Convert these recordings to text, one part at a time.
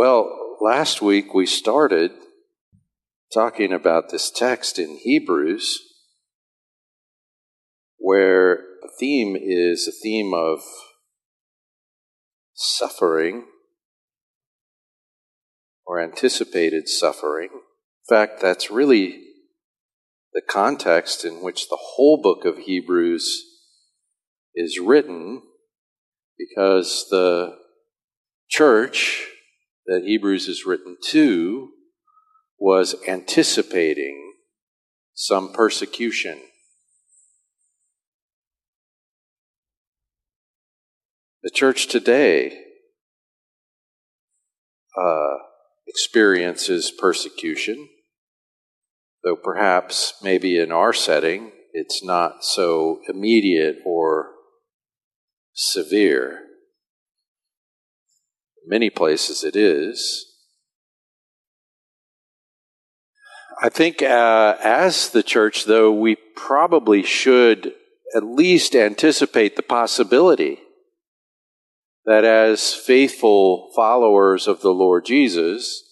Well, last week we started talking about this text in Hebrews where the theme is a theme of suffering or anticipated suffering. In fact, that's really the context in which the whole book of Hebrews is written because the church that Hebrews is written to was anticipating some persecution. The church today uh, experiences persecution, though perhaps maybe in our setting it's not so immediate or severe. Many places it is. I think uh, as the church, though, we probably should at least anticipate the possibility that as faithful followers of the Lord Jesus,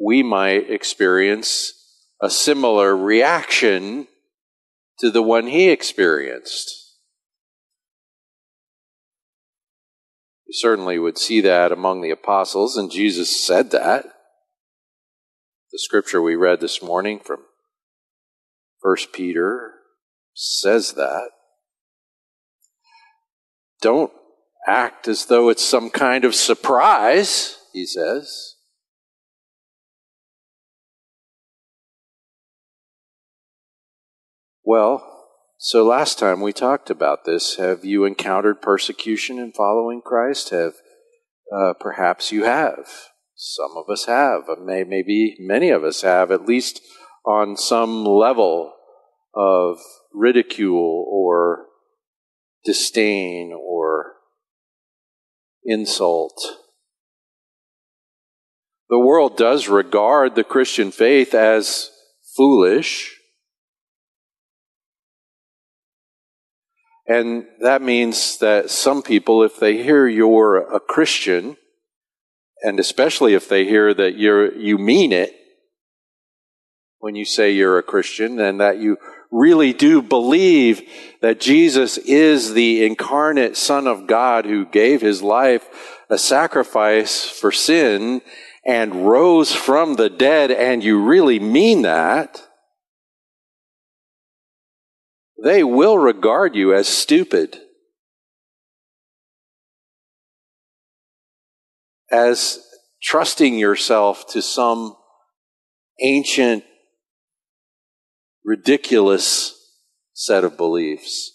we might experience a similar reaction to the one he experienced. You certainly would see that among the apostles, and Jesus said that. The scripture we read this morning from 1 Peter says that. Don't act as though it's some kind of surprise, he says. Well, so last time we talked about this. Have you encountered persecution in following Christ? Have uh, perhaps you have. Some of us have. May, maybe many of us have, at least on some level of ridicule or disdain or insult. The world does regard the Christian faith as foolish And that means that some people, if they hear you're a Christian, and especially if they hear that you're, you mean it when you say you're a Christian, and that you really do believe that Jesus is the incarnate Son of God who gave his life a sacrifice for sin and rose from the dead, and you really mean that, they will regard you as stupid, as trusting yourself to some ancient, ridiculous set of beliefs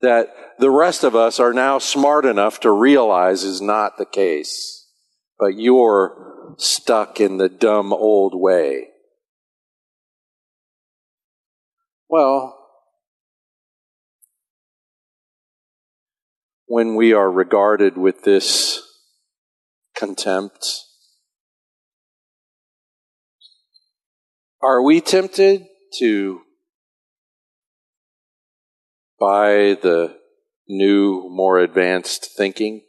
that the rest of us are now smart enough to realize is not the case, but you're stuck in the dumb old way. Well, when we are regarded with this contempt? Are we tempted to buy the new, more advanced thinking?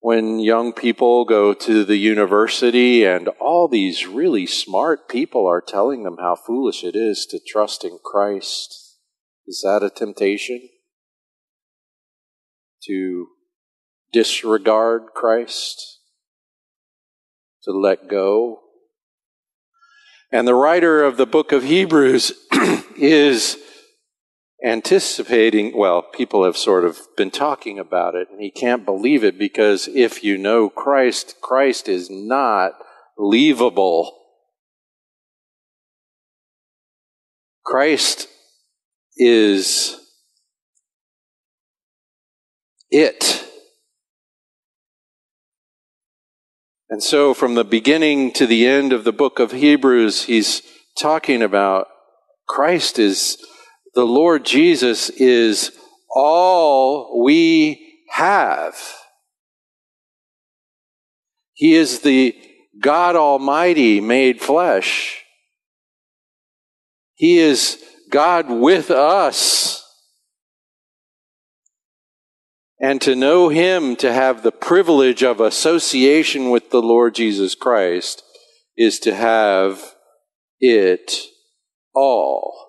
When young people go to the university and all these really smart people are telling them how foolish it is to trust in Christ, is that a temptation? To disregard Christ? To let go? And the writer of the book of Hebrews is anticipating, well, people have sort of been talking about it, and he can't believe it because if you know Christ, Christ is not leavable. Christ is it. And so, from the beginning to the end of the book of Hebrews, he's talking about Christ is the Lord Jesus is all we have. He is the God Almighty made flesh. He is God with us. And to know him, to have the privilege of association with the Lord Jesus Christ, is to have it all.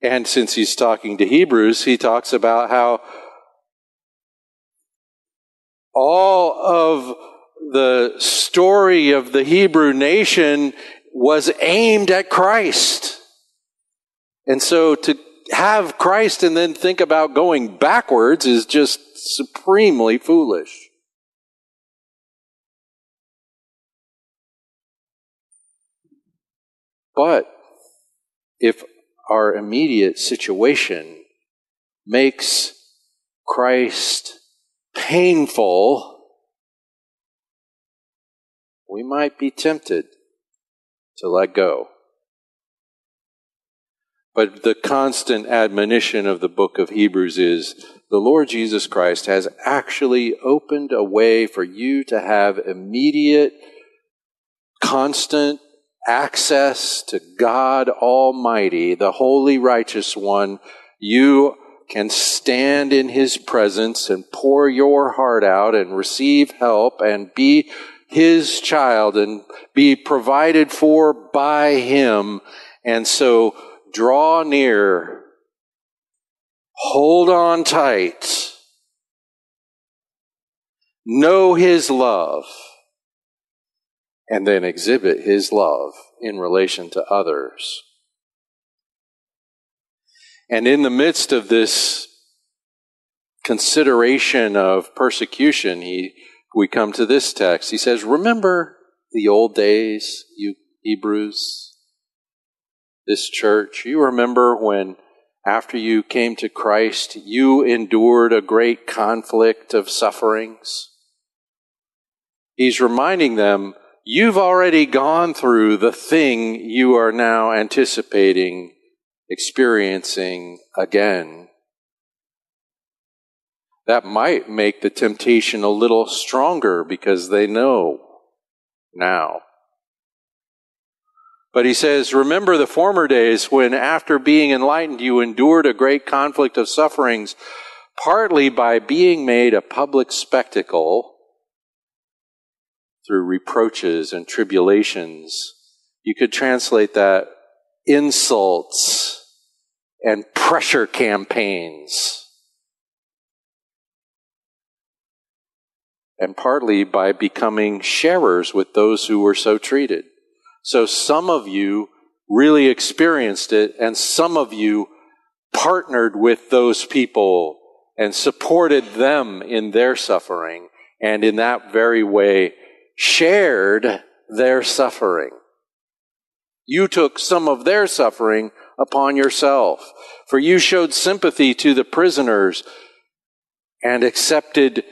And since he's talking to Hebrews, he talks about how all of the story of the Hebrew nation was aimed at Christ. And so to have Christ and then think about going backwards is just supremely foolish. But if our immediate situation makes Christ painful, we might be tempted to let go. But the constant admonition of the book of Hebrews is the Lord Jesus Christ has actually opened a way for you to have immediate, constant access to God Almighty, the Holy Righteous One. You can stand in His presence and pour your heart out and receive help and be His child and be provided for by Him. And so draw near, hold on tight, know His love, and then exhibit His love in relation to others. And in the midst of this consideration of persecution, he, we come to this text. He says, Remember the old days, you Hebrews? this church. You remember when, after you came to Christ, you endured a great conflict of sufferings? He's reminding them, you've already gone through the thing you are now anticipating experiencing again. That might make the temptation a little stronger because they know now. But he says, Remember the former days when, after being enlightened, you endured a great conflict of sufferings, partly by being made a public spectacle through reproaches and tribulations. You could translate that insults and pressure campaigns. And partly by becoming sharers with those who were so treated. So some of you really experienced it, and some of you partnered with those people and supported them in their suffering, and in that very way shared their suffering. You took some of their suffering upon yourself, for you showed sympathy to the prisoners and accepted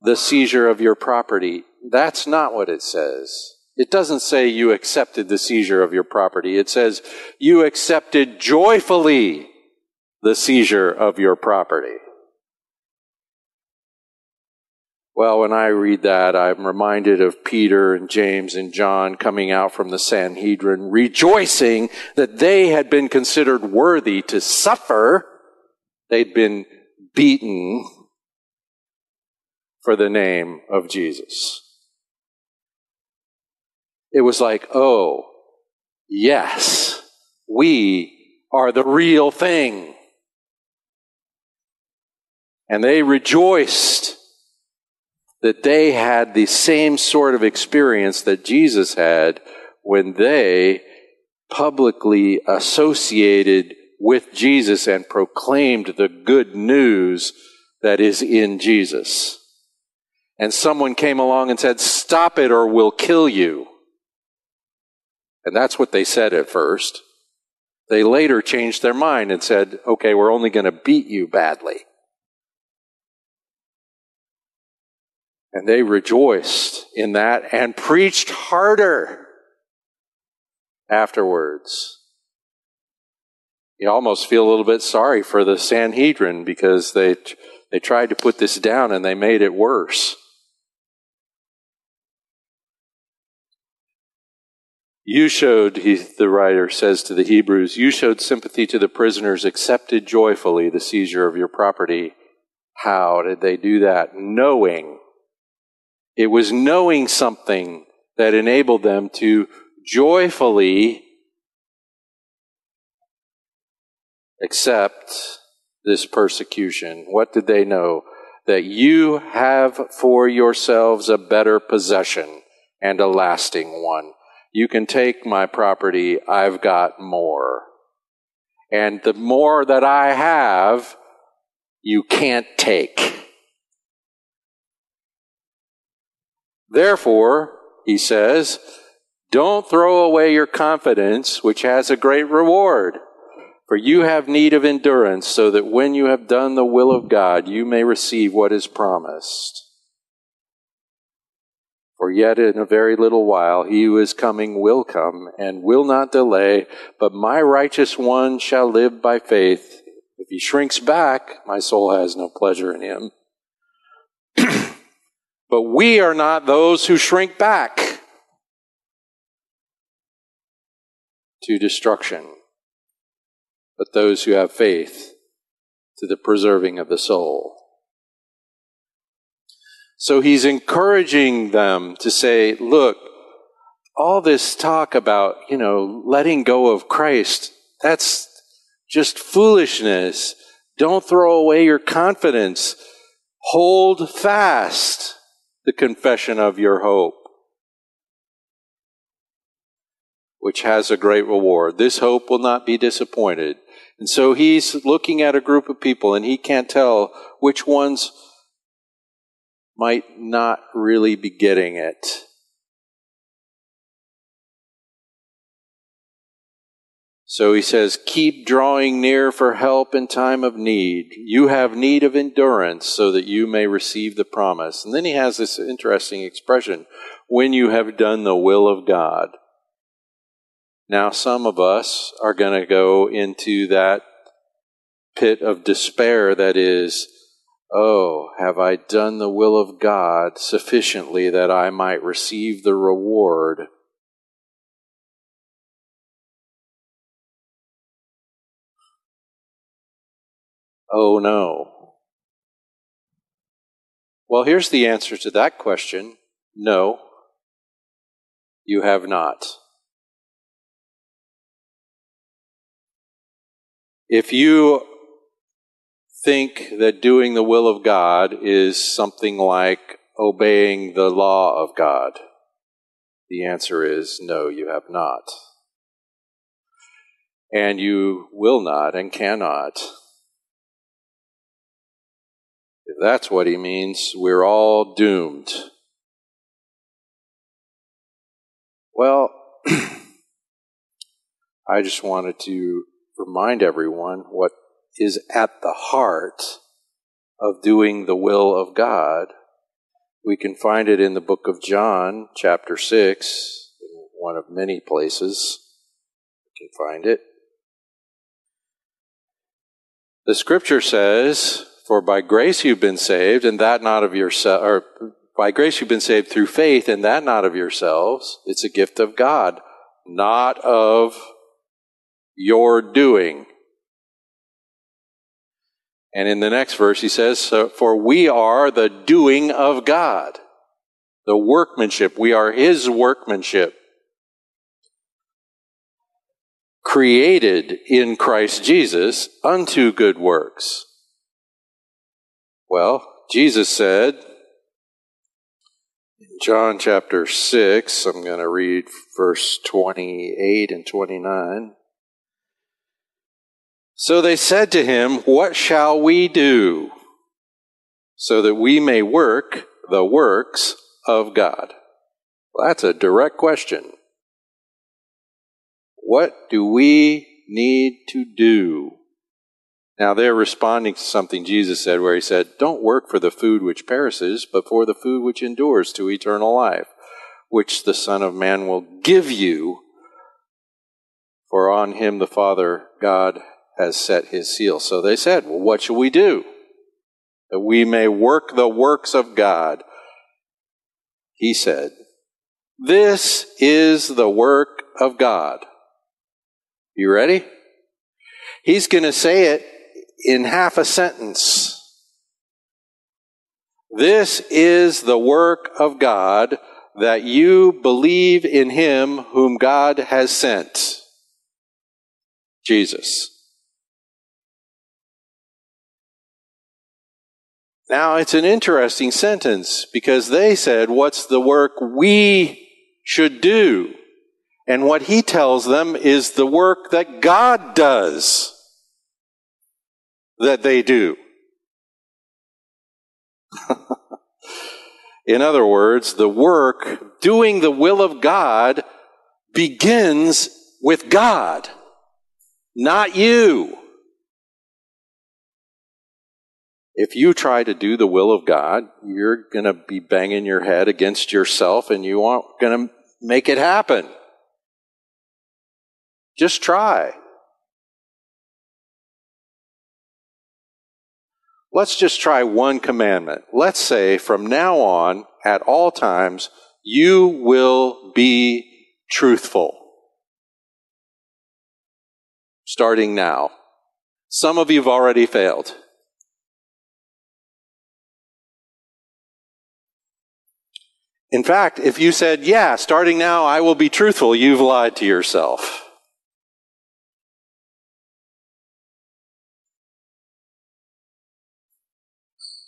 the seizure of your property. That's not what it says. It doesn't say you accepted the seizure of your property. It says you accepted joyfully the seizure of your property. Well, when I read that, I'm reminded of Peter and James and John coming out from the Sanhedrin, rejoicing that they had been considered worthy to suffer. They'd been beaten for the name of Jesus. It was like, oh, yes, we are the real thing. And they rejoiced that they had the same sort of experience that Jesus had when they publicly associated with Jesus and proclaimed the good news that is in Jesus. And someone came along and said, Stop it or we'll kill you. And that's what they said at first. They later changed their mind and said, okay, we're only going to beat you badly. And they rejoiced in that and preached harder afterwards. You almost feel a little bit sorry for the Sanhedrin because they, they tried to put this down and they made it worse. You showed, he, the writer says to the Hebrews, you showed sympathy to the prisoners, accepted joyfully the seizure of your property. How did they do that? Knowing. It was knowing something that enabled them to joyfully accept this persecution. What did they know? That you have for yourselves a better possession and a lasting one. You can take my property, I've got more. And the more that I have, you can't take. Therefore, he says, don't throw away your confidence, which has a great reward. For you have need of endurance, so that when you have done the will of God, you may receive what is promised. For yet in a very little while he who is coming will come and will not delay, but my righteous one shall live by faith. If he shrinks back, my soul has no pleasure in him. but we are not those who shrink back to destruction, but those who have faith to the preserving of the soul. So he's encouraging them to say, look, all this talk about, you know, letting go of Christ, that's just foolishness. Don't throw away your confidence. Hold fast the confession of your hope, which has a great reward. This hope will not be disappointed. And so he's looking at a group of people and he can't tell which ones might not really be getting it. So he says, keep drawing near for help in time of need. You have need of endurance so that you may receive the promise. And then he has this interesting expression, when you have done the will of God. Now, some of us are going to go into that pit of despair that is, Oh, have I done the will of God sufficiently that I might receive the reward? Oh no. Well, here's the answer to that question no, you have not. If you think that doing the will of God is something like obeying the law of God? The answer is no, you have not. And you will not and cannot. If that's what he means, we're all doomed. Well, I just wanted to remind everyone what is at the heart of doing the will of God. We can find it in the book of John, chapter 6, one of many places. We can find it. The scripture says, For by grace you've been saved, and that not of yourself, or by grace you've been saved through faith, and that not of yourselves. It's a gift of God, not of your doing. And in the next verse, he says, For we are the doing of God, the workmanship. We are his workmanship, created in Christ Jesus unto good works. Well, Jesus said, John chapter 6, I'm going to read verse 28 and 29. So they said to him, What shall we do so that we may work the works of God? Well, that's a direct question. What do we need to do? Now they're responding to something Jesus said where he said, Don't work for the food which perishes, but for the food which endures to eternal life, which the Son of Man will give you. For on him the Father God has set his seal. So they said, Well, what shall we do? That we may work the works of God. He said, This is the work of God. You ready? He's going to say it in half a sentence. This is the work of God that you believe in him whom God has sent. Jesus. Now, it's an interesting sentence because they said, What's the work we should do? And what he tells them is the work that God does that they do. In other words, the work, doing the will of God, begins with God, not you. If you try to do the will of God, you're going to be banging your head against yourself and you aren't going to make it happen. Just try. Let's just try one commandment. Let's say from now on, at all times, you will be truthful. Starting now. Some of you have already failed. In fact, if you said, yeah, starting now I will be truthful, you've lied to yourself.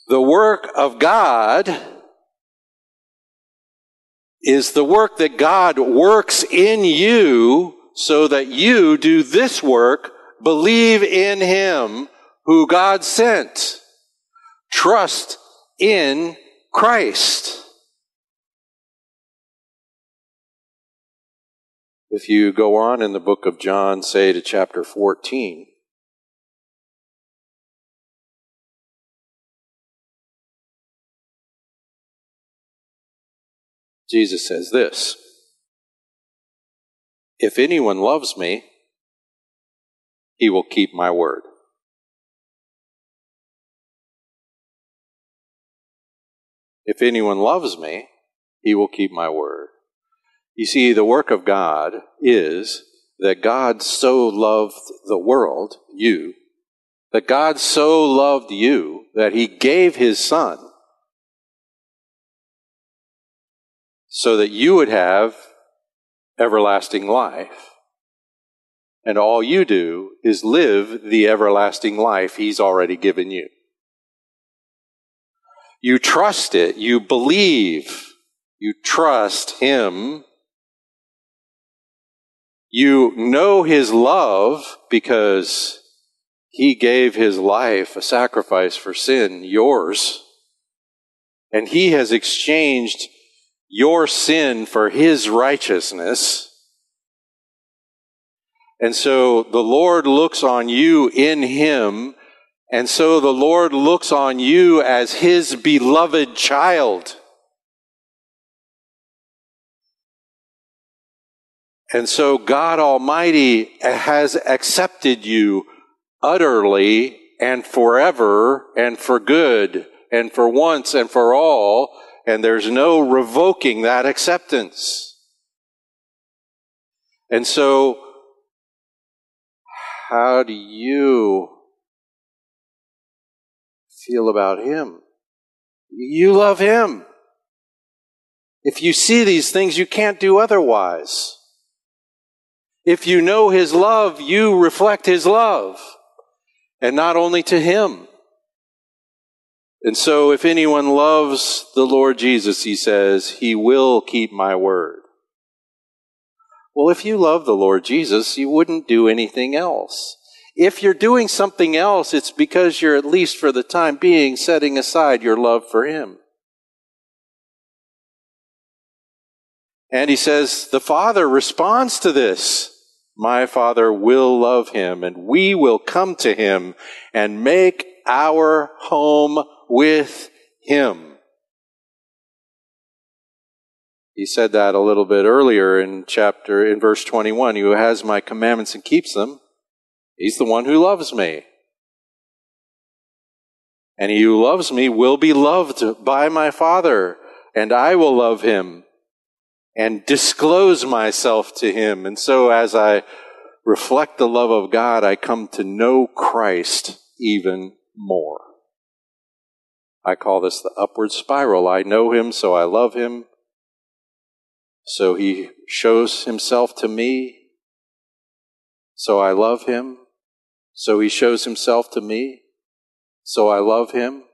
The work of God is the work that God works in you so that you do this work, believe in Him who God sent. Trust in Christ. If you go on in the book of John, say to chapter 14, Jesus says this If anyone loves me, he will keep my word. If anyone loves me, he will keep my word. You see, the work of God is that God so loved the world, you, that God so loved you that he gave his son so that you would have everlasting life. And all you do is live the everlasting life He's already given you. You trust it, you believe, you trust Him. You know His love because He gave His life a sacrifice for sin, yours. And He has exchanged your sin for his righteousness. And so the Lord looks on you in him, and so the Lord looks on you as his beloved child. And so God Almighty has accepted you utterly and forever and for good and for once and for all and there's no revoking that acceptance. And so, how do you feel about Him? You love Him. If you see these things, you can't do otherwise. If you know His love, you reflect His love. And not only to Him, and so, if anyone loves the Lord Jesus, he says, he will keep my word. Well, if you love the Lord Jesus, you wouldn't do anything else. If you're doing something else, it's because you're, at least for the time being, setting aside your love for him. And he says, the Father responds to this. My Father will love him, and we will come to him and make our home with him. He said that a little bit earlier in chapter, in verse 21. He Who has my commandments and keeps them, he's the one who loves me. And he who loves me will be loved by my Father, and I will love him and disclose myself to him. And so as I reflect the love of God, I come to know Christ even more. I call this the upward spiral. I know him, so I love him. So he shows himself to me. So I love him. So he shows himself to me. So I love him.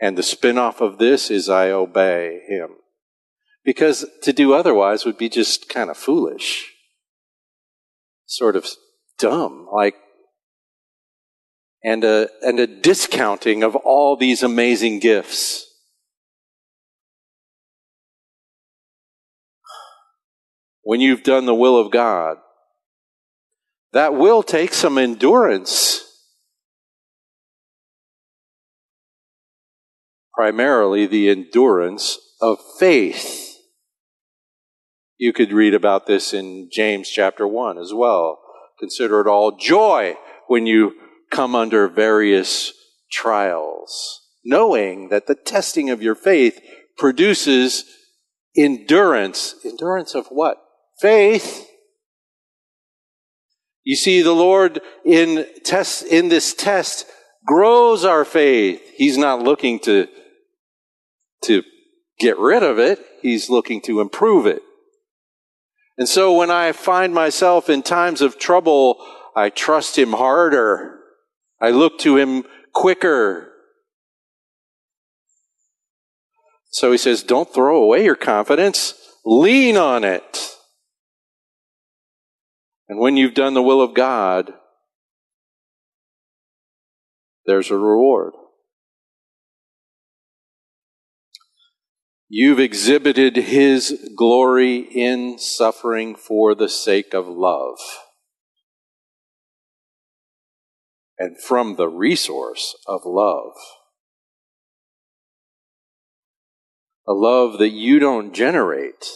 And the spin off of this is I obey him. Because to do otherwise would be just kind of foolish. Sort of dumb. Like, and a, and a discounting of all these amazing gifts. When you've done the will of God, that will take some endurance. Primarily the endurance of faith. You could read about this in James chapter 1 as well. Consider it all joy when you come under various trials, knowing that the testing of your faith produces endurance. Endurance of what? Faith. You see, the Lord in test, in this test grows our faith. He's not looking to, to get rid of it. He's looking to improve it. And so when I find myself in times of trouble, I trust Him harder. I look to Him quicker. So He says, don't throw away your confidence. Lean on it. And when you've done the will of God, there's a reward. You've exhibited His glory in suffering for the sake of love. And from the resource of love. A love that you don't generate.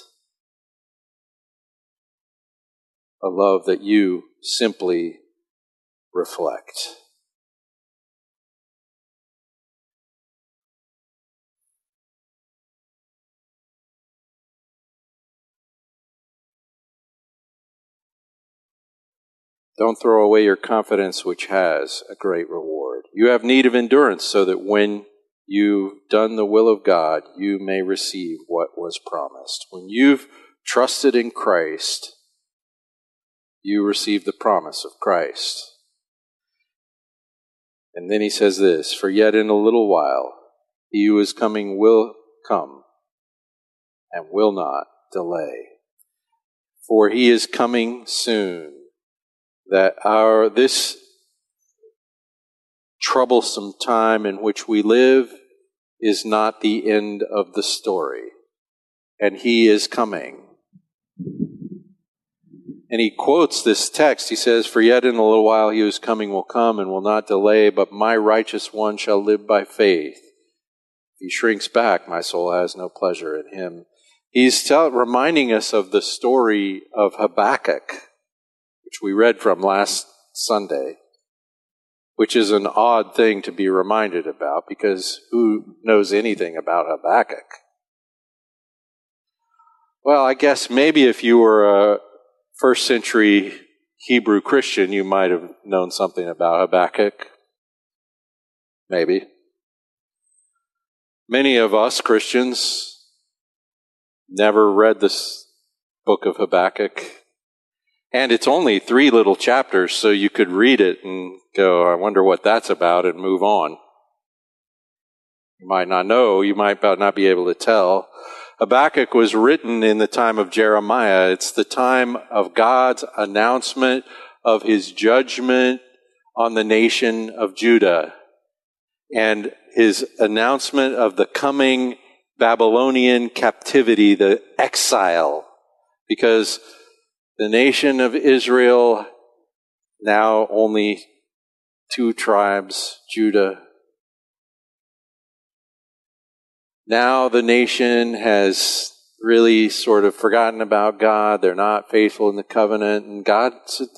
A love that you simply reflect. Don't throw away your confidence, which has a great reward. You have need of endurance so that when you've done the will of God, you may receive what was promised. When you've trusted in Christ, you receive the promise of Christ. And then he says this For yet in a little while, he who is coming will come and will not delay. For he is coming soon that our this troublesome time in which we live is not the end of the story and he is coming. And he quotes this text. He says for yet in a little while he who is coming will come and will not delay but my righteous one shall live by faith. If he shrinks back my soul has no pleasure in him. He's tell, reminding us of the story of habakkuk which we read from last Sunday, which is an odd thing to be reminded about because who knows anything about Habakkuk? Well, I guess maybe if you were a first century Hebrew Christian, you might have known something about Habakkuk. Maybe. Many of us Christians never read this book of Habakkuk and it's only three little chapters, so you could read it and go, I wonder what that's about, and move on. You might not know, you might not be able to tell. Habakkuk was written in the time of Jeremiah. It's the time of God's announcement of his judgment on the nation of Judah and his announcement of the coming Babylonian captivity, the exile. Because the nation of Israel, now only two tribes, Judah. Now the nation has really sort of forgotten about God. They're not faithful in the covenant. And God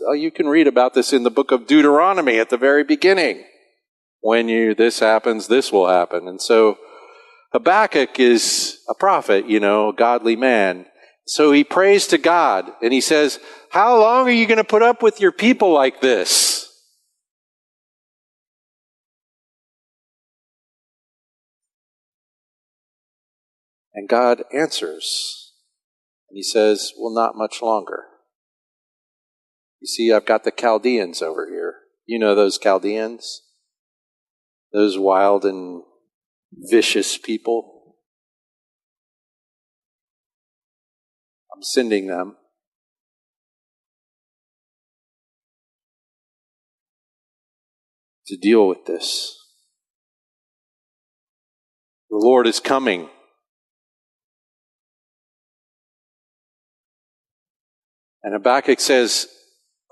oh, you can read about this in the book of Deuteronomy at the very beginning. When you, this happens, this will happen. And so Habakkuk is a prophet, you know, a godly man. So he prays to God and he says, How long are you going to put up with your people like this? And God answers. And he says, Well, not much longer. You see, I've got the Chaldeans over here. You know those Chaldeans? Those wild and vicious people. I'm sending them. To deal with this. The Lord is coming. And Habakkuk says,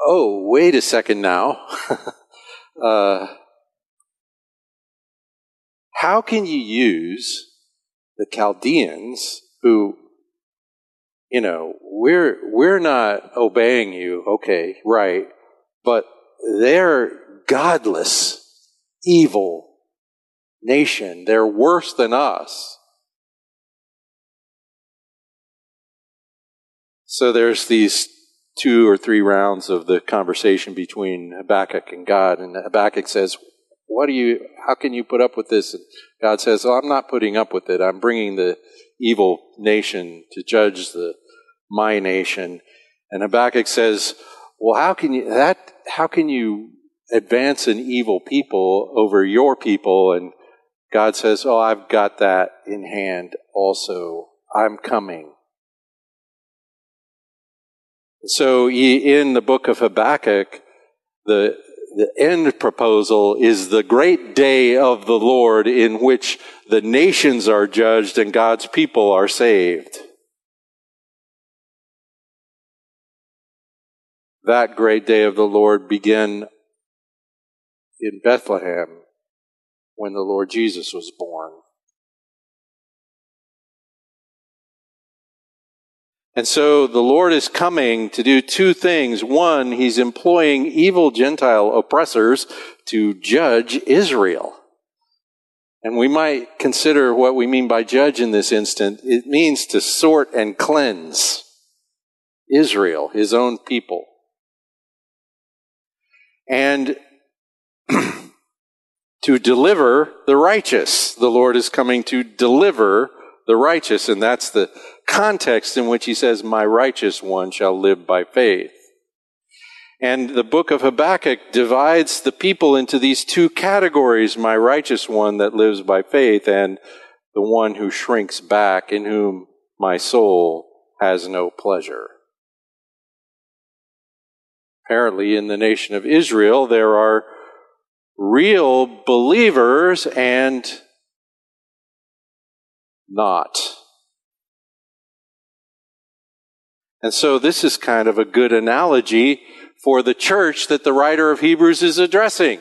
Oh, wait a second now. uh, how can you use the Chaldeans who, you know, we're, we're not obeying you, okay, right, but they're godless, evil nation. They're worse than us. So there's these two or three rounds of the conversation between Habakkuk and God, and Habakkuk says, what do you, how can you put up with this? And God says, oh, I'm not putting up with it. I'm bringing the evil nation to judge the, my nation. And Habakkuk says, well, how can you, that, how can you advance an evil people over your people? And God says, oh, I've got that in hand also. I'm coming. So in the book of Habakkuk, the, the end proposal is the great day of the Lord in which the nations are judged and God's people are saved. That great day of the Lord began in Bethlehem when the Lord Jesus was born. And so the Lord is coming to do two things. One, he's employing evil Gentile oppressors to judge Israel. And we might consider what we mean by judge in this instant. It means to sort and cleanse Israel, his own people. And to deliver the righteous. The Lord is coming to deliver the righteous, and that's the context in which he says, My righteous one shall live by faith. And the book of Habakkuk divides the people into these two categories my righteous one that lives by faith, and the one who shrinks back, in whom my soul has no pleasure. Apparently, in the nation of Israel, there are real believers and not. And so this is kind of a good analogy for the church that the writer of Hebrews is addressing.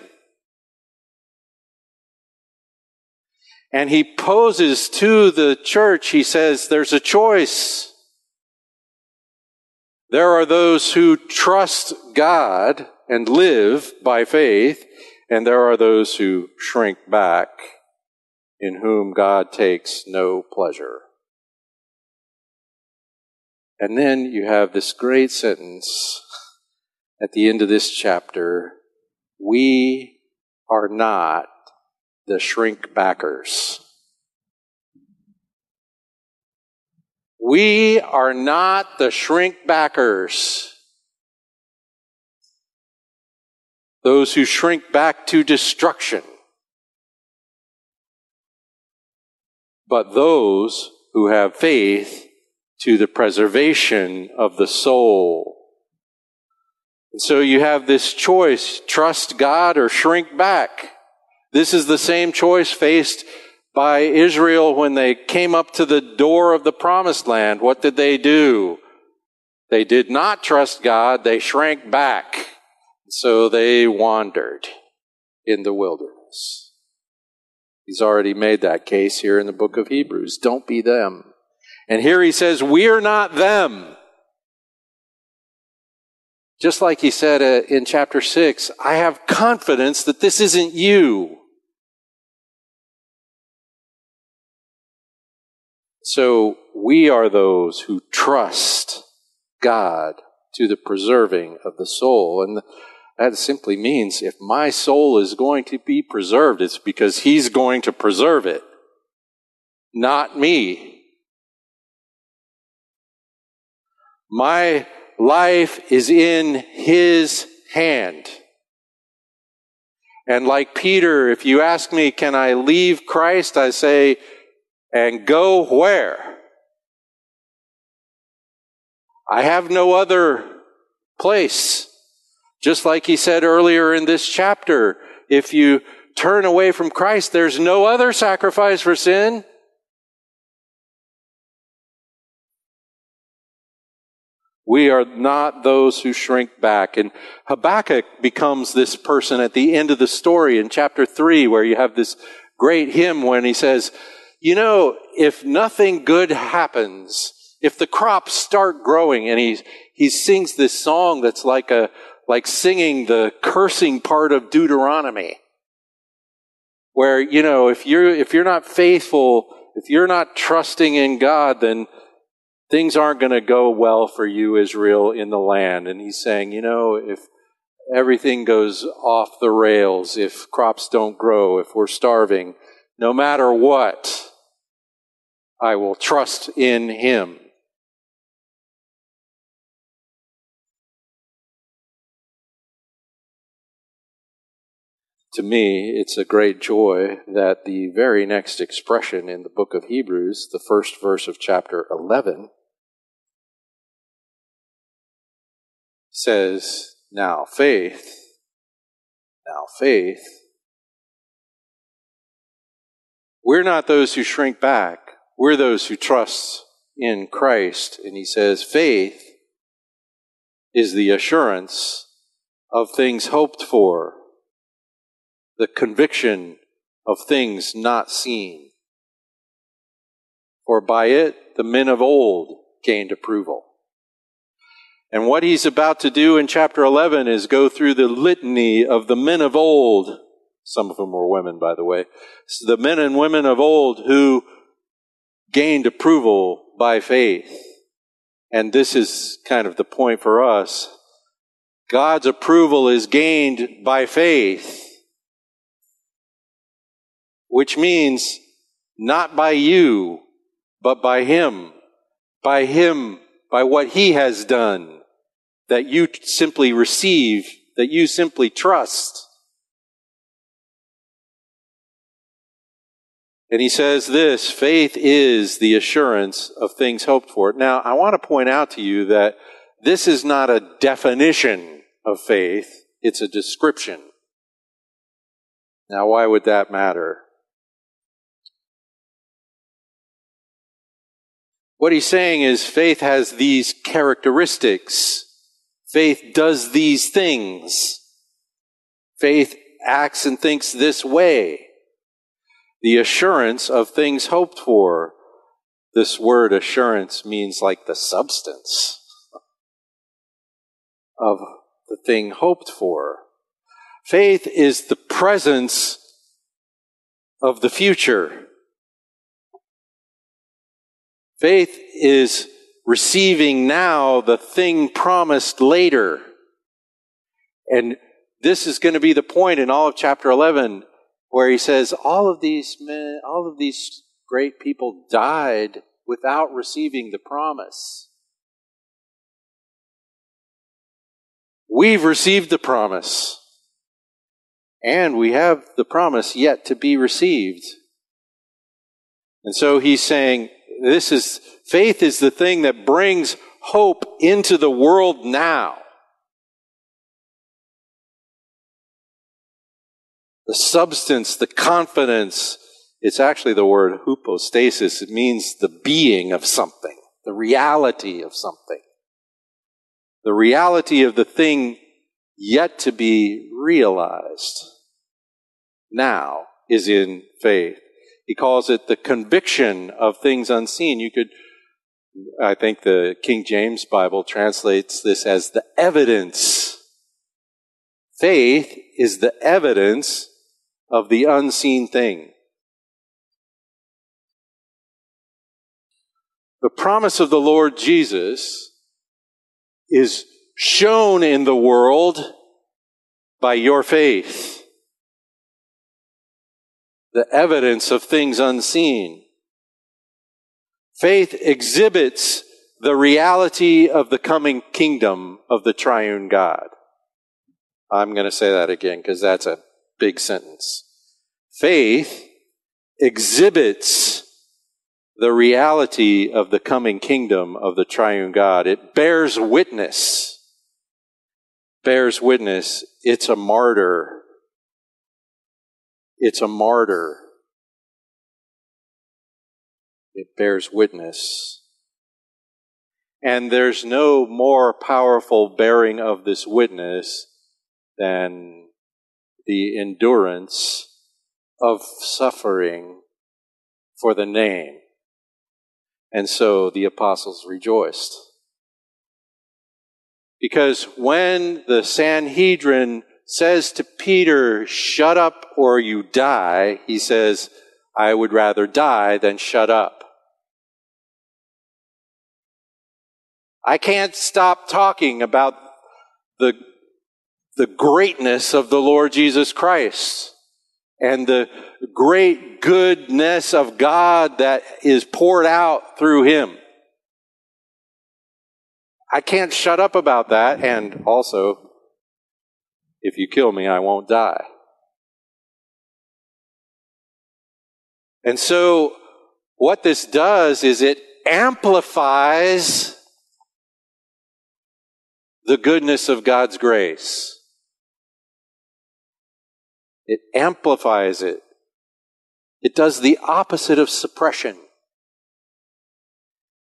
And he poses to the church, he says, there's a choice. There are those who trust God and live by faith, and there are those who shrink back, in whom God takes no pleasure. And then you have this great sentence at the end of this chapter We are not the shrink backers. We are not the shrink backers. Those who shrink back to destruction. But those who have faith to the preservation of the soul. And so you have this choice trust God or shrink back. This is the same choice faced by Israel when they came up to the door of the promised land. What did they do? They did not trust God, they shrank back. So they wandered in the wilderness. He's already made that case here in the book of Hebrews. Don't be them. And here he says, We are not them. Just like he said uh, in chapter 6, I have confidence that this isn't you. So we are those who trust God to the preserving of the soul. And that simply means if my soul is going to be preserved, it's because He's going to preserve it, not me. My life is in His hand. And like Peter, if you ask me, can I leave Christ? I say, and go where? I have no other place. Just like he said earlier in this chapter, if you turn away from Christ, there's no other sacrifice for sin. We are not those who shrink back. And Habakkuk becomes this person at the end of the story in chapter 3, where you have this great hymn when he says, You know, if nothing good happens, if the crops start growing, and he, he sings this song that's like a, like singing the cursing part of Deuteronomy, where, you know, if you're, if you're not faithful, if you're not trusting in God, then things aren't going to go well for you, Israel, in the land. And he's saying, you know, if everything goes off the rails, if crops don't grow, if we're starving, no matter what, I will trust in him. to me, it's a great joy that the very next expression in the book of Hebrews, the first verse of chapter 11, says, Now faith, now faith. We're not those who shrink back, we're those who trust in Christ. And he says, Faith is the assurance of things hoped for, the conviction of things not seen. For by it the men of old gained approval. And what he's about to do in chapter 11 is go through the litany of the men of old. Some of them were women, by the way. So the men and women of old who gained approval by faith. And this is kind of the point for us. God's approval is gained by faith, which means not by you, but by Him. By Him, by what He has done that you simply receive, that you simply trust. And he says this faith is the assurance of things hoped for. Now, I want to point out to you that this is not a definition of faith, it's a description. Now, why would that matter? What he's saying is faith has these characteristics. Faith does these things. Faith acts and thinks this way. The assurance of things hoped for. This word assurance means like the substance of the thing hoped for. Faith is the presence of the future. Faith is receiving now the thing promised later. And this is going to be the point in all of chapter 11 where he says all of these men, all of these great people died without receiving the promise. We've received the promise. And we have the promise yet to be received. And so he's saying, this is, faith is the thing that brings hope into the world now. The substance, the confidence, it's actually the word hypostasis. It means the being of something, the reality of something. The reality of the thing yet to be realized now is in faith. He calls it the conviction of things unseen. You could, I think the King James Bible translates this as the evidence. Faith is the evidence of the unseen thing. The promise of the Lord Jesus is shown in the world by your faith. The evidence of things unseen. Faith exhibits the reality of the coming kingdom of the triune God. I'm going to say that again because that's a big sentence. Faith exhibits the reality of the coming kingdom of the triune God. It bears witness. Bears witness. It's a martyr. It's a martyr. It bears witness. And there's no more powerful bearing of this witness than the endurance of suffering for the name. And so the apostles rejoiced. Because when the Sanhedrin says to Peter, shut up or you die, he says, I would rather die than shut up. I can't stop talking about the the greatness of the Lord Jesus Christ and the great goodness of God that is poured out through him. I can't shut up about that. And also, if you kill me, I won't die. And so, what this does is it amplifies the goodness of God's grace. It amplifies it. It does the opposite of suppression.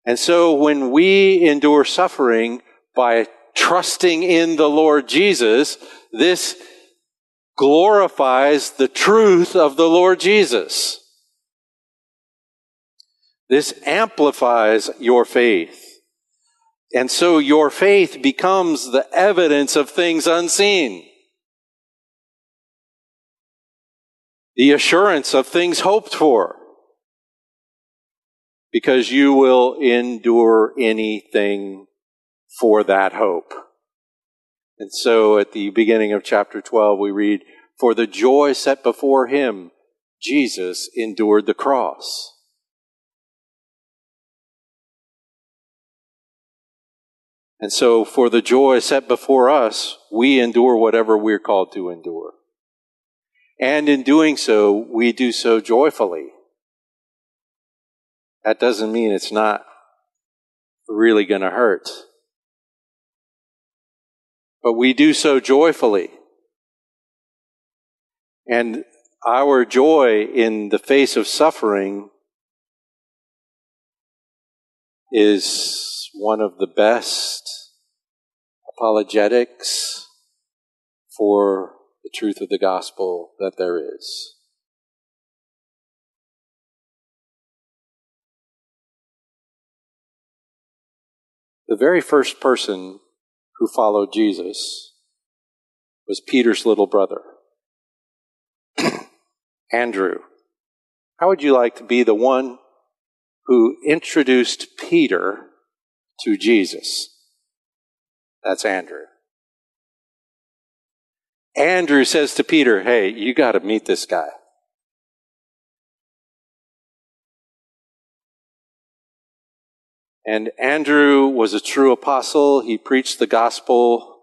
And so when we endure suffering by trusting in the Lord Jesus, this glorifies the truth of the Lord Jesus. This amplifies your faith. And so your faith becomes the evidence of things unseen. The assurance of things hoped for. Because you will endure anything for that hope. And so at the beginning of chapter 12, we read, For the joy set before him, Jesus endured the cross. And so, for the joy set before us, we endure whatever we're called to endure. And in doing so, we do so joyfully. That doesn't mean it's not really going to hurt. But we do so joyfully. And our joy in the face of suffering is one of the best apologetics for the truth of the gospel that there is. The very first person who followed Jesus was Peter's little brother, Andrew. How would you like to be the one who introduced Peter to Jesus? That's Andrew. Andrew says to Peter, Hey, you got to meet this guy. And Andrew was a true apostle. He preached the gospel.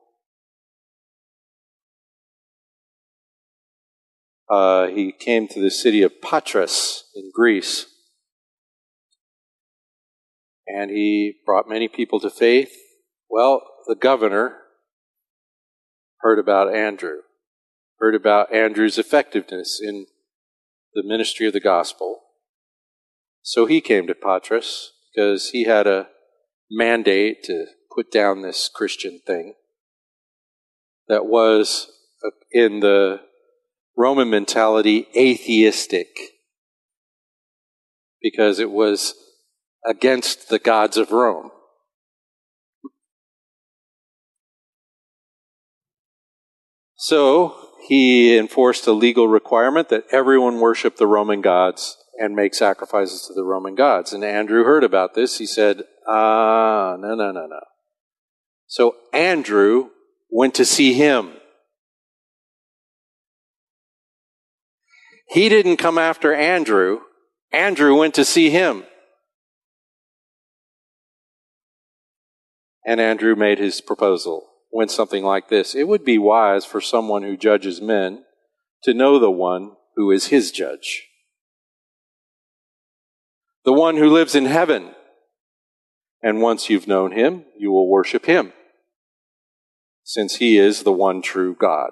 Uh, he came to the city of Patras in Greece. And he brought many people to faith. Well, the governor heard about Andrew, heard about Andrew's effectiveness in the ministry of the gospel. So he came to Patras because he had a mandate to put down this Christian thing that was, in the Roman mentality, atheistic because it was against the gods of Rome. So he enforced a legal requirement that everyone worship the Roman gods and make sacrifices to the Roman gods. And Andrew heard about this. He said, Ah, no, no, no, no. So Andrew went to see him. He didn't come after Andrew. Andrew went to see him. And Andrew made his proposal. Went something like this It would be wise for someone who judges men to know the one who is his judge, the one who lives in heaven. And once you've known him, you will worship him, since he is the one true God.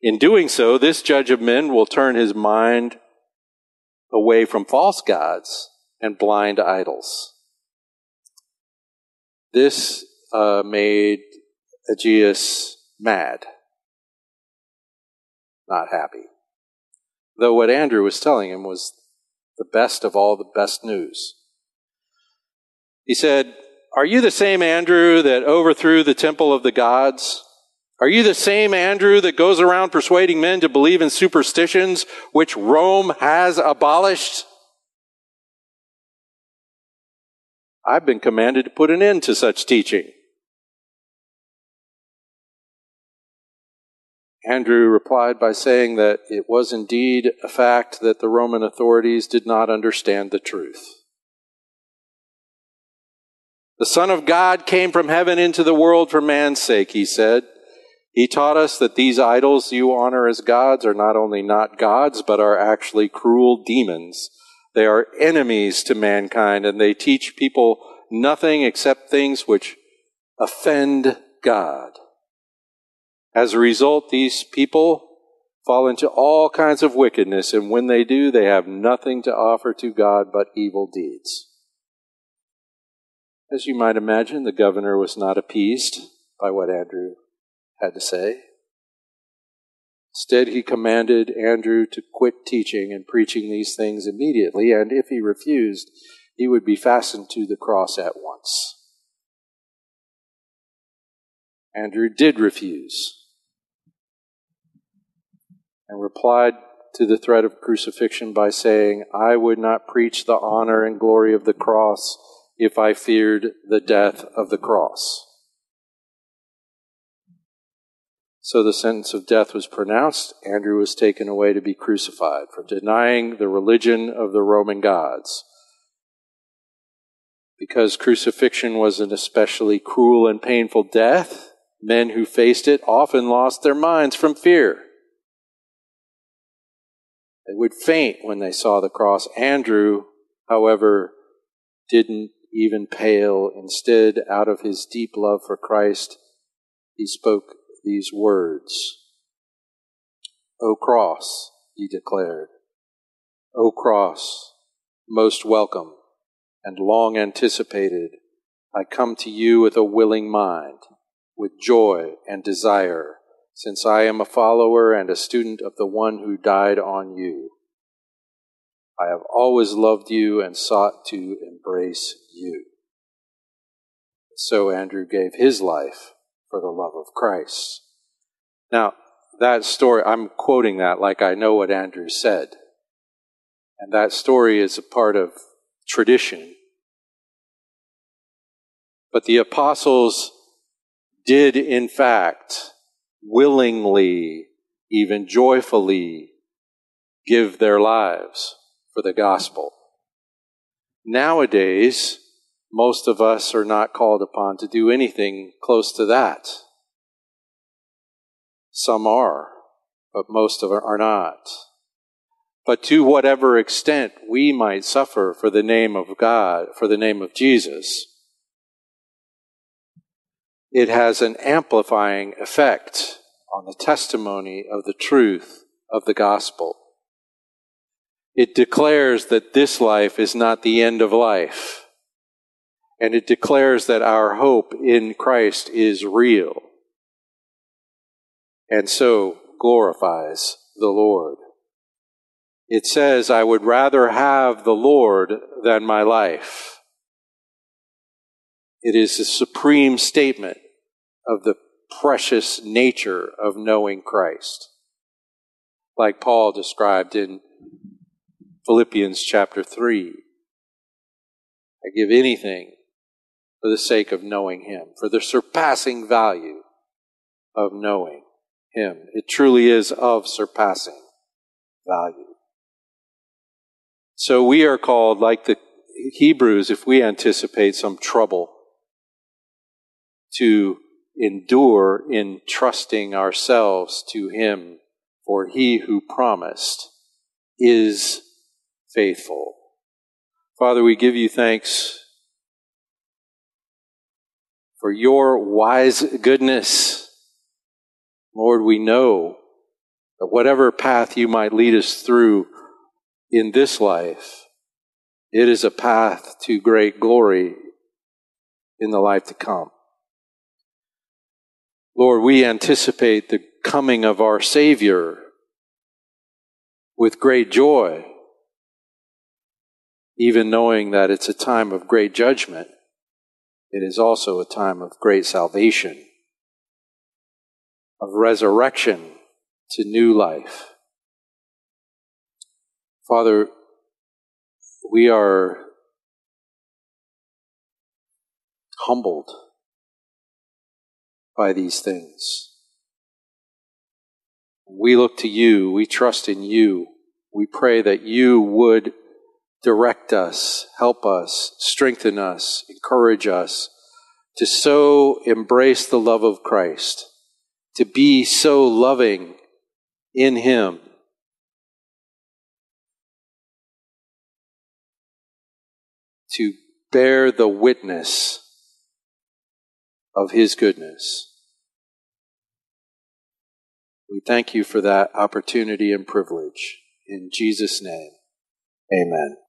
In doing so, this judge of men will turn his mind away from false gods and blind idols. This uh, made Aegeus mad, not happy. Though what Andrew was telling him was the best of all the best news. He said, Are you the same Andrew that overthrew the temple of the gods? Are you the same Andrew that goes around persuading men to believe in superstitions which Rome has abolished? I've been commanded to put an end to such teaching. Andrew replied by saying that it was indeed a fact that the Roman authorities did not understand the truth. The Son of God came from heaven into the world for man's sake, he said. He taught us that these idols you honor as gods are not only not gods, but are actually cruel demons. They are enemies to mankind, and they teach people nothing except things which offend God. As a result, these people fall into all kinds of wickedness, and when they do, they have nothing to offer to God but evil deeds. As you might imagine, the governor was not appeased by what Andrew had to say. Instead, he commanded Andrew to quit teaching and preaching these things immediately, and if he refused, he would be fastened to the cross at once. Andrew did refuse and replied to the threat of crucifixion by saying, I would not preach the honor and glory of the cross if I feared the death of the cross. So the sentence of death was pronounced. Andrew was taken away to be crucified for denying the religion of the Roman gods. Because crucifixion was an especially cruel and painful death, men who faced it often lost their minds from fear. They would faint when they saw the cross. Andrew, however, didn't even pale. Instead, out of his deep love for Christ, he spoke these words O cross, he declared, O cross, most welcome and long anticipated, I come to you with a willing mind, with joy and desire, since I am a follower and a student of the one who died on you. I have always loved you and sought to embrace you. So Andrew gave his life for the love of Christ. Now, that story, I'm quoting that like I know what Andrew said. And that story is a part of tradition. But the apostles did, in fact, willingly, even joyfully, give their lives for the gospel. Nowadays, most of us are not called upon to do anything close to that. Some are, but most of them are not. But to whatever extent we might suffer for the name of God, for the name of Jesus, it has an amplifying effect on the testimony of the truth of the gospel. It declares that this life is not the end of life and it declares that our hope in Christ is real, and so glorifies the Lord. It says, I would rather have the Lord than my life. It is a supreme statement of the precious nature of knowing Christ. like Paul described in Philippians chapter 3. I give anything for the sake of knowing Him, for the surpassing value of knowing Him. It truly is of surpassing value. So we are called, like the Hebrews, if we anticipate some trouble, to endure in trusting ourselves to Him, for He who promised is faithful. Father, we give you thanks for your wise goodness. Lord, we know that whatever path you might lead us through in this life, it is a path to great glory in the life to come. Lord, we anticipate the coming of our Savior with great joy, even knowing that it's a time of great judgment. It is also a time of great salvation, of resurrection to new life. Father, we are humbled by these things. We look to you, we trust in you. We pray that you would direct us, help us, strengthen us, encourage us to so embrace the love of Christ, to be so loving in Him to bear the witness of His goodness. We thank you for that opportunity and privilege. In Jesus' name, amen.